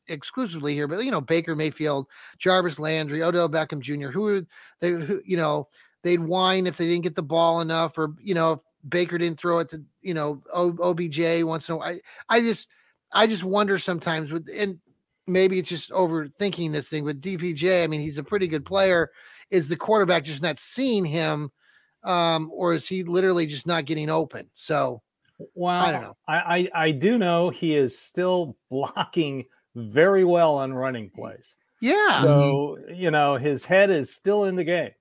S2: exclusively here, but you know, Baker Mayfield, Jarvis Landry, Odell Beckham Jr., who were they, who, you know, they'd whine if they didn't get the ball enough, or you know, if Baker didn't throw it to, you know, OBJ once in a while. I, I just, I just wonder sometimes with, and maybe it's just overthinking this thing with DPJ. I mean, he's a pretty good player. Is the quarterback just not seeing him, um, or is he literally just not getting open? So
S4: Well,
S2: don't know.
S4: I, I I do know he is still [LAUGHS] blocking very well on running plays.
S2: yeah,
S4: So you know his head is still in the game.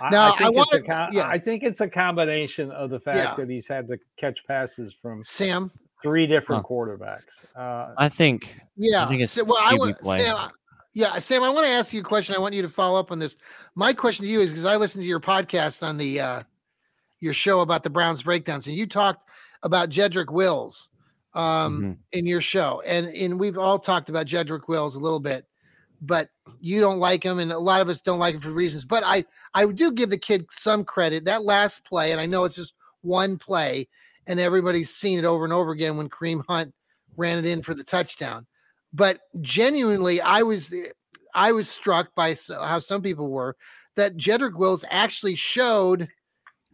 S4: I,
S2: Now, I
S4: I think it's a
S2: wanted-
S4: co-
S2: yeah.
S4: I think it's a combination of the fact
S2: Yeah.
S4: that he's had to catch passes from
S2: Sam.
S4: three different quarterbacks. Uh,
S5: I think
S2: Yeah.
S5: think it's
S2: well, I want. Sam. I- Yeah, Sam. I want to ask you a question. I want you to follow up on this. My question to you is because I listened to your podcast on the uh your show about the Browns breakdowns, and you talked about Jedrick Wills um
S5: Mhm.
S2: in your show, and and we've all talked about Jedrick Wills a little bit, but you don't like him, and a lot of us don't like him for reasons. But I I do give the kid some credit. That last play, and I know it's just one play, and everybody's seen it over and over again when Kareem Hunt ran it in for the touchdown. But genuinely, I was I was struck by how some people were that Jedrick Wills actually showed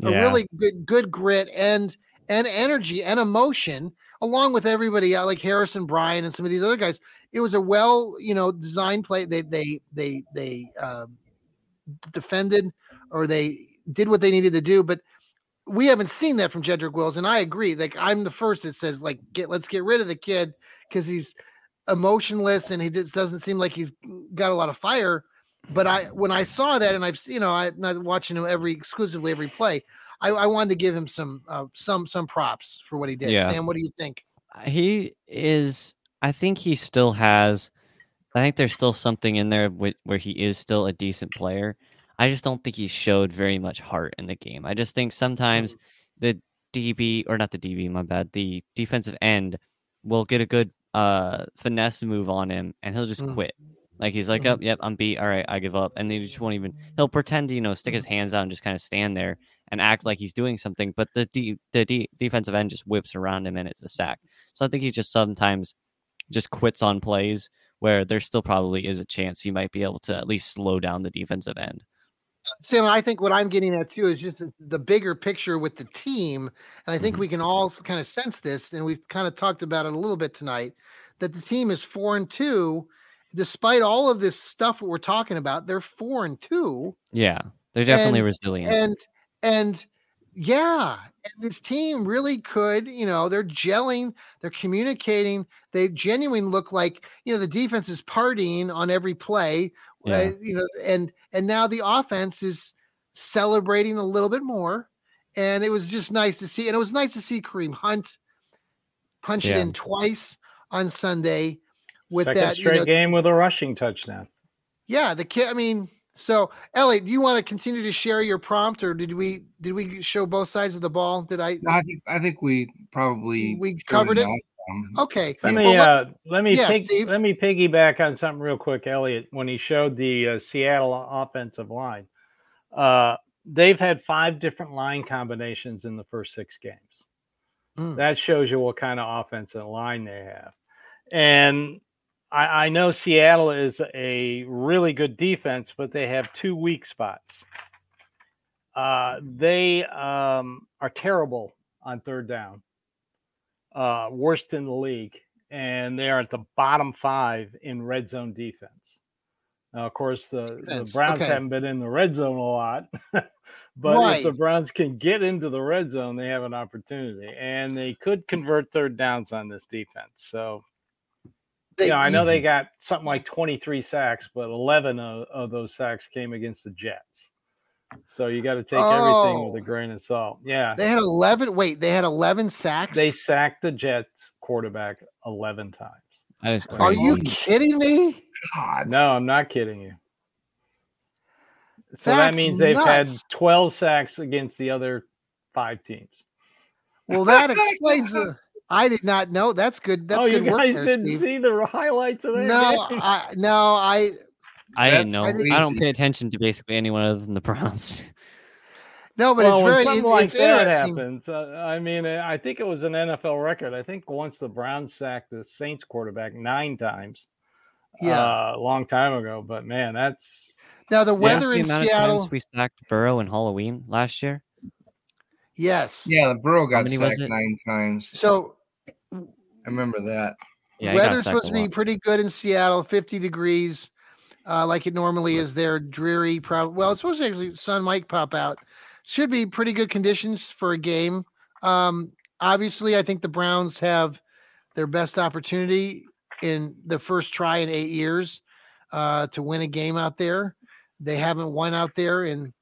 S2: a
S5: yeah.
S2: really good good grit and and energy and emotion along with everybody else like Harrison Bryant and some of these other guys. It was a well, you know, designed play. They they they they um, defended or they did what they needed to do, but we haven't seen that from Jedrick Wills, and I agree. Like I'm the first that says like get let's get rid of the kid because he's emotionless and he just doesn't seem like he's got a lot of fire. But I when I saw that and I've you know I'm not watching him every exclusively every play. I, I wanted to give him some uh, some some props for what he did.
S5: Yeah.
S2: Sam, what do you think?
S5: he is i think he still has i think there's still something in there with, where he is still a decent player i just don't think he showed very much heart in the game i just think sometimes the db or not the db my bad the defensive end will get a good uh finesse move on him and he'll just
S2: Mm.
S5: quit like he's like
S2: Mhm.
S5: oh yep i'm beat all right i give up and he just won't even he'll pretend to you know stick his hands out and just kind of stand there and act like he's doing something but the D, the D, defensive end just whips around him and it's a sack so I think he just sometimes just quits on plays where there still probably is a chance he might be able to at least slow down the defensive end.
S2: Sam, I think what I'm getting at too is just the- bigger picture with the team. And I think
S5: Mhm.
S2: we can all kind of sense this, and we've kind of talked about it a little bit tonight, that the team is four and two. Despite all of this stuff that we're talking about, they're four and two.
S5: Yeah, they're definitely
S2: And-
S5: resilient.
S2: And and yeah, and this team really could, you know, they're gelling, they're communicating, they genuinely look like, you know, the defense is partying on every play.
S5: Yeah.
S2: uh, you know, and and now the offense is celebrating a little bit more. And it was just nice to see. And it was nice to see Kareem Hunt punch it in twice on Sunday with
S4: Second
S2: that. you
S4: straight
S2: know,
S4: game with a rushing touchdown.
S2: yeah, the kid. I mean, so Elliot, do you want to continue to share your prompt, or did we did we show both sides of the ball? Did I?
S3: No, I think I think we probably
S2: We covered it?
S3: enough. Um,
S2: Okay.
S4: Let me
S2: Well, let-
S4: uh, let me
S2: yeah,
S4: pig- let me piggyback on something real quick, Elliot. When he showed the uh, Seattle offensive line, uh, they've had five different line combinations in the first six games.
S2: Mm.
S4: That shows you what kind of offensive line they have. And I, I know Seattle is a really good defense, but they have two weak spots. Uh, they um, are terrible on third down, uh, worst in the league, and they are at the bottom five in red zone defense. Now, of course, the, the Browns
S2: okay.
S4: haven't been in the red zone a lot, [LAUGHS] but if the Browns can get into the red zone, they have an opportunity, and they could convert third downs on this defense. So,
S2: They-
S4: yeah, I know they got something like 23 sacks, but 11 of, of those sacks came against the Jets. So you got to take everything
S2: Oh.
S4: with a oh. grain of salt. Yeah.
S2: They had eleven. Wait, they had eleven sacks.
S4: They sacked the Jets quarterback 11 times.
S5: That is crazy.
S2: Are
S3: you
S2: kidding me?
S3: God,
S4: No, I'm not kidding you. So that means they've
S2: nuts.
S4: had 12 sacks against the other five teams.
S2: Well, that [LAUGHS] explains the. Uh, I did not know. That's good. That's
S4: oh,
S2: good
S4: you
S2: work
S4: guys
S2: there,
S4: didn't
S2: Steve.
S4: see the highlights of that
S2: No,
S4: game?
S2: I no, I
S5: I didn't know. I don't
S3: crazy.
S5: pay attention to basically anyone other than the Browns. [LAUGHS]
S2: no, but
S4: well,
S2: it's
S4: when
S2: very
S4: something
S2: it-
S4: like
S2: it's
S4: that
S2: interesting.
S4: happens, uh, I mean, uh, I think it was an NFL record. I think once the Browns sacked the Saints quarterback nine times,
S2: Yeah.
S4: uh, a long time ago. But man, that's
S2: Now the weather
S5: the
S2: in
S5: amount of
S2: Seattle.
S5: times we sacked Burrow in Halloween last year?
S2: Yes.
S3: yeah, the Burrow got
S5: many
S3: sacked nine times.
S2: So
S3: I remember that.
S5: Yeah,
S2: weather's supposed to be pretty good in Seattle, 50 degrees, uh, like it normally is there. Dreary, probably. Well, it's supposed to actually sun might pop out. Should be pretty good conditions for a game. Um, obviously, I think the Browns have their best opportunity in the first try in eight years uh, to win a game out there. They haven't won out there in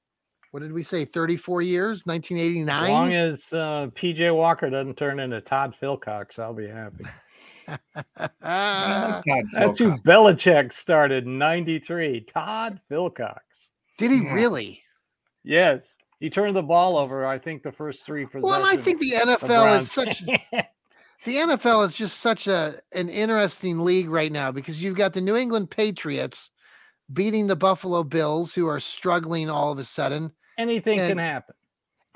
S2: what did we say, 34 years, 1989
S4: as long
S2: 1989.
S4: as uh, PJ Walker doesn't turn into Todd Philcox, I'll be happy. [LAUGHS]
S3: Todd
S4: That's who
S3: Philcox.
S4: Belichick started '93. Todd Philcox.
S2: did he
S3: Yeah.
S2: really?
S4: Yes, he turned the ball over. I think the first three possessions.
S2: Well, I think the
S4: the
S2: NFL is such [LAUGHS] the NFL is just such a an interesting league right now because you've got the New England Patriots beating the Buffalo Bills, who are struggling all of a sudden.
S4: Anything can happen.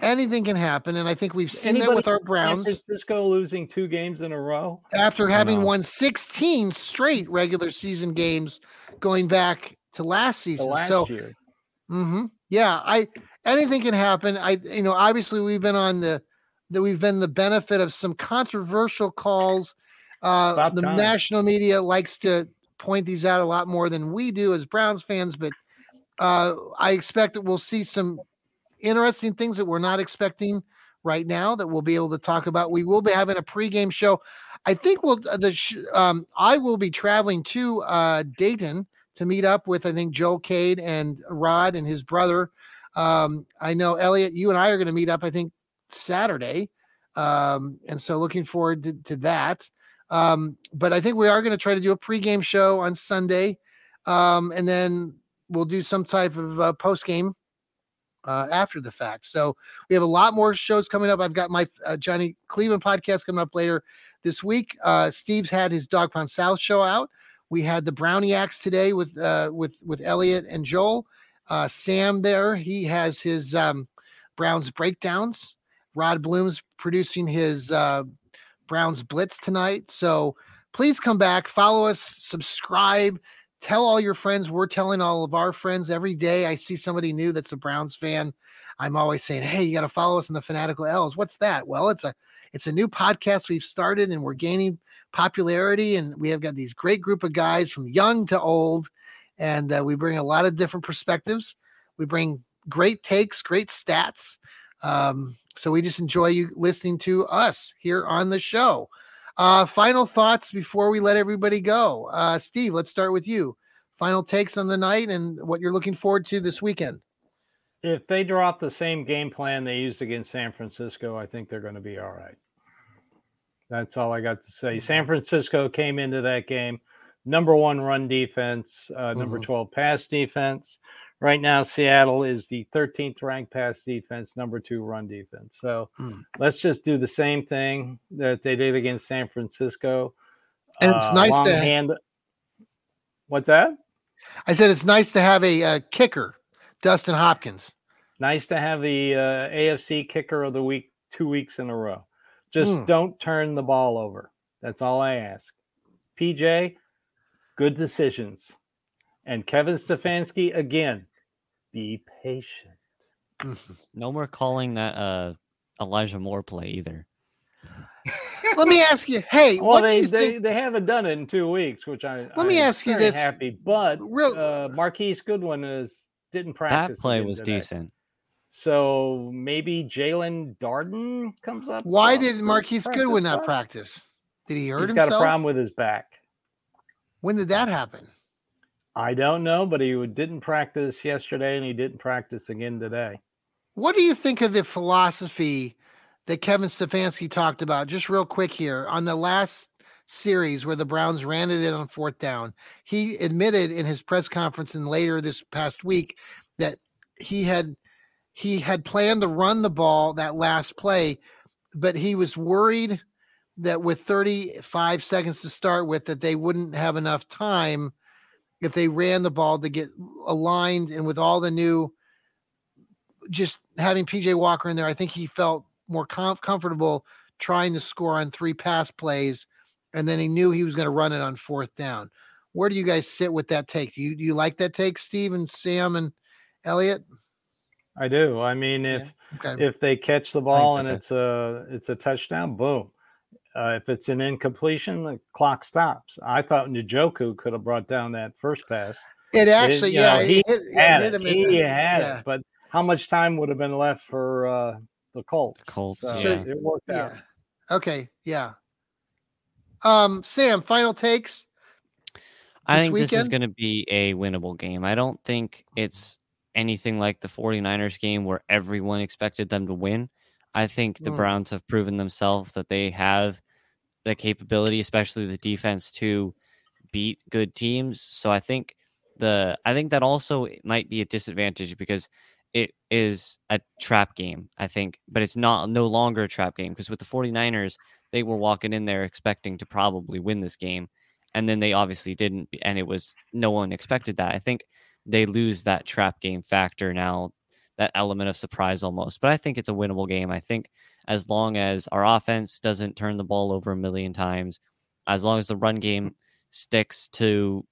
S2: Anything can happen, and I think we've seen that with our
S4: from San
S2: Browns
S4: Francisco losing two games in a row.
S2: after having won 16 straight regular season games going back to last
S4: The
S2: season.
S4: last
S2: so
S4: year.
S2: hmm Yeah, I anything can happen. I you know obviously we've been on the that we've been the benefit of some controversial calls. Uh, the
S4: time.
S2: national media likes to point these out a lot more than we do as Browns fans, but uh, I expect that we'll see some interesting things that we're not expecting right now that we'll be able to talk about. We will be having a pregame show. I think we'll uh, the sh- um, I will be traveling to uh, Dayton to meet up with I think Joel Cade and Rod and his brother. Um, I know Elliot, you and I are going to meet up. I think Saturday, um, and so looking forward to, to that. Um, but I think we are going to try to do a pregame show on Sunday, um, and then we'll do some type of uh, postgame uh, after the fact. So we have a lot more shows coming up. I've got my uh, Johnny Cleveland podcast coming up later this week. Uh, Steve's had his Dog Pound South show out. We had the Browniacs today with uh, with with Elliot and Joel. Uh, Sam there, he has his um, Browns breakdowns. Rod Bloom's producing his uh, Browns Blitz tonight. So please come back, follow us, subscribe, tell all your friends. We're telling all of our friends every day. I see somebody new that's a Browns fan. I'm always saying, "Hey, you got to follow us in the Fanatical Elfz." What's that? Well, it's a it's a new podcast we've started, and we're gaining popularity. And we have got these great group of guys from young to old, and uh, we bring a lot of different perspectives. We bring great takes, great stats. Um, so we just enjoy you listening to us here on the show. Uh, final thoughts before we let everybody go. Uh, Steve, let's start with you. Final takes on the night and what you're looking forward to this weekend.
S4: If they drop the same game plan they used against San Francisco, I think they're going to be all right. That's all I got to say. San Francisco came into that game number one run defense, uh, number
S2: Mhm.
S4: 12 pass defense. Right now, Seattle is the 13th ranked pass defense, number two run defense. So
S2: Hmm.
S4: let's just do the same thing that they did against San Francisco.
S2: And it's nice to-
S4: hand. What's that?
S2: I said it's nice to have a, uh kicker, Dustin Hopkins.
S4: Nice to have the uh, AFC kicker of the week two weeks in a row. Just
S2: Hmm.
S4: don't turn the ball over. That's all I ask. PJ, good decisions. And Kevin Stefanski, again, be patient.
S2: Mhm.
S5: No more calling that uh Elijah Moore play either. [SIGHS]
S2: Let me ask you, hey,
S4: Well,
S2: what
S4: they,
S2: you
S4: they,
S2: think-
S4: they haven't done it in two weeks, which I
S2: Let me
S4: I'm
S2: ask you this.
S4: Happy, but
S2: Real-
S4: uh, Marquise Goodwin is didn't practice.
S5: That
S4: play
S5: was
S4: today.
S5: decent.
S4: So maybe Jaelon Darden comes up.
S2: why did
S4: for
S2: Marquise
S4: practice
S2: Goodwin not practice? Did he hurt
S4: He's
S2: himself?
S4: got a problem with his back.
S2: When did that happen?
S4: I don't know, but he didn't practice yesterday, and he didn't practice again today.
S2: What do you think of the philosophy that Kevin Stefanski talked about? Just real quick here on the last series where the Browns ran it in on fourth down, he admitted in his press conference and later this past week that he had he had planned to run the ball that last play, but he was worried that with 35 seconds to start with that they wouldn't have enough time if they ran the ball to get aligned and with all the new just having PJ Walker in there, I think he felt more com- comfortable trying to score on three pass plays, and then he knew he was going to run it on fourth down. Where do you guys sit with that take? Do you do you like that take, Steve and Sam and Elliot?
S4: I do. I mean,
S5: Yeah.
S4: if
S2: Okay,
S4: if they catch the ball and it's a it's a touchdown, boom. Uh, if it's an incompletion, the clock stops. I thought Njoku could have brought down that first pass.
S2: it actually,
S4: you
S2: yeah,
S4: know, he
S2: hit, it
S4: Had
S2: hit
S4: it.
S2: him
S4: He
S2: the-
S4: had
S2: yeah.
S4: it. But how much time would have been left for uh, the Colts?
S5: Colts,
S4: So
S5: yeah.
S4: it worked out.
S2: Yeah. Okay, yeah. Um, Sam, final takes.
S5: I
S2: this
S5: think this is going to be a winnable game. I don't think it's anything like the 49ers game where everyone expected them to win. I think the
S2: Mm.
S5: Browns have proven themselves that they have the capability, especially the defense, to beat good teams. So I think the I think that also might be a disadvantage because it is a trap game, I think, but it's not no longer a trap game because with the 49ers, they were walking in there expecting to probably win this game and then they obviously didn't and it was no one expected that. I think they lose that trap game factor now, that element of surprise almost. But I think it's a winnable game. I think as long as our offense doesn't turn the ball over a million times, as long as the run game sticks to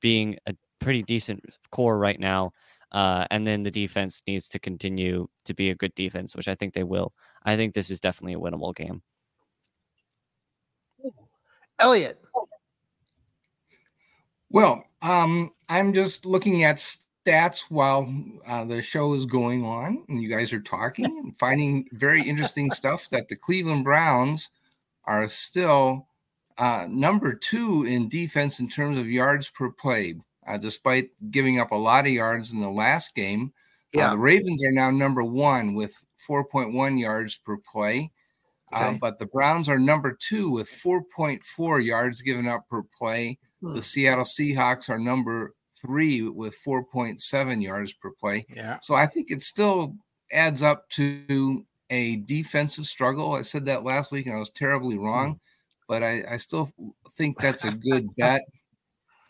S5: being a pretty decent core right now, uh, and then the defense needs to continue to be a good defense, which I think they will. I think this is definitely a winnable game.
S2: Elliot,
S3: Well, um, I'm just looking at stats while uh, the show is going on and you guys are talking and finding very interesting [LAUGHS] stuff that the Cleveland Browns are still uh, number two in defense in terms of yards per play, uh, despite giving up a lot of yards in the last game. Uh,
S2: yeah,
S3: the Ravens are now number one with 4.1 yards per play. Uh,
S2: Okay.
S3: but the Browns are number two with 4.4 yards given up per play.
S2: Hmm.
S3: The Seattle Seahawks are number three with 4.7 yards per play.
S4: Yeah.
S3: So I think it still adds up to a defensive struggle. I said that last week and I was terribly wrong, but I, I still think that's a good [LAUGHS] bet.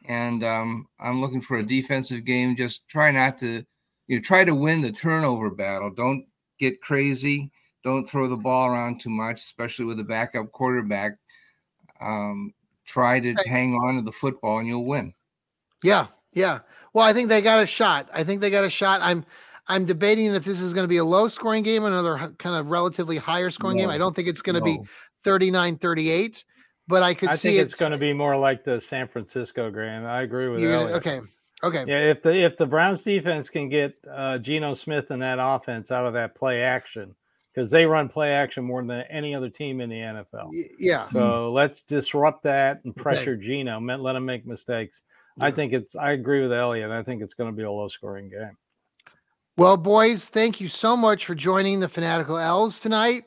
S3: And um, I'm looking for a defensive game. Just try not to, you know, try to win the turnover battle. Don't get crazy. Don't throw the ball around too much, especially with a backup quarterback. Um, try to hang on to the football and you'll win.
S2: yeah, yeah. Well, I think they got a shot. I think they got a shot. I'm I'm debating if this is going to be a low scoring game, another kind of relatively higher scoring game. I don't think it's going to be
S3: No.
S2: 39 38, but I could
S4: I
S2: see
S4: think it's going to be more like the San Francisco game. I agree with
S2: gonna- okay. Okay.
S4: Yeah, if the if the Browns defense can get uh, Geno Smith and that offense out of that play action, because they run play action more than any other team in the NFL.
S2: Yeah.
S4: So let's disrupt that and
S2: Okay.
S4: pressure Geno. ma- Let him make mistakes. I think it's. I agree with Elliot. I think it's going to be a low scoring game.
S2: Well, boys, thank you so much for joining the Fanatical Elfz tonight.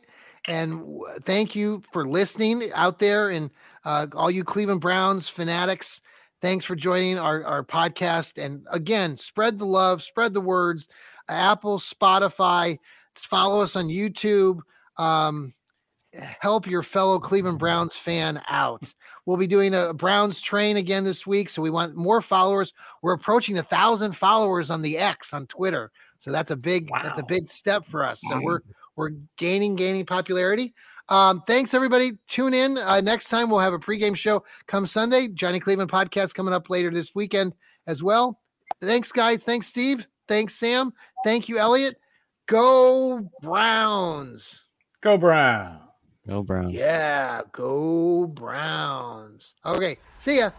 S2: And thank you for listening out there and uh, all you Cleveland Browns fanatics. Thanks for joining our, our podcast. And again, spread the love, spread the words. Apple, Spotify, follow us on YouTube. Um, help your fellow Cleveland Browns fan out. We'll be doing a Browns train again this week, so we want more followers. We're approaching a thousand followers on the X on Twitter, so that's a big that's a big step for us. So we're we're gaining gaining popularity. Um, thanks everybody. Tune in uh, next time. We'll have a pregame show come Sunday. Johnny Cleveland podcast coming up later this weekend as well. Thanks, guys. Thanks, Steve. Thanks, Sam. Thank you, Elliot. Go Browns.
S4: Go Brown.
S5: Go Browns.
S2: Yeah, go Browns. Okay, see ya.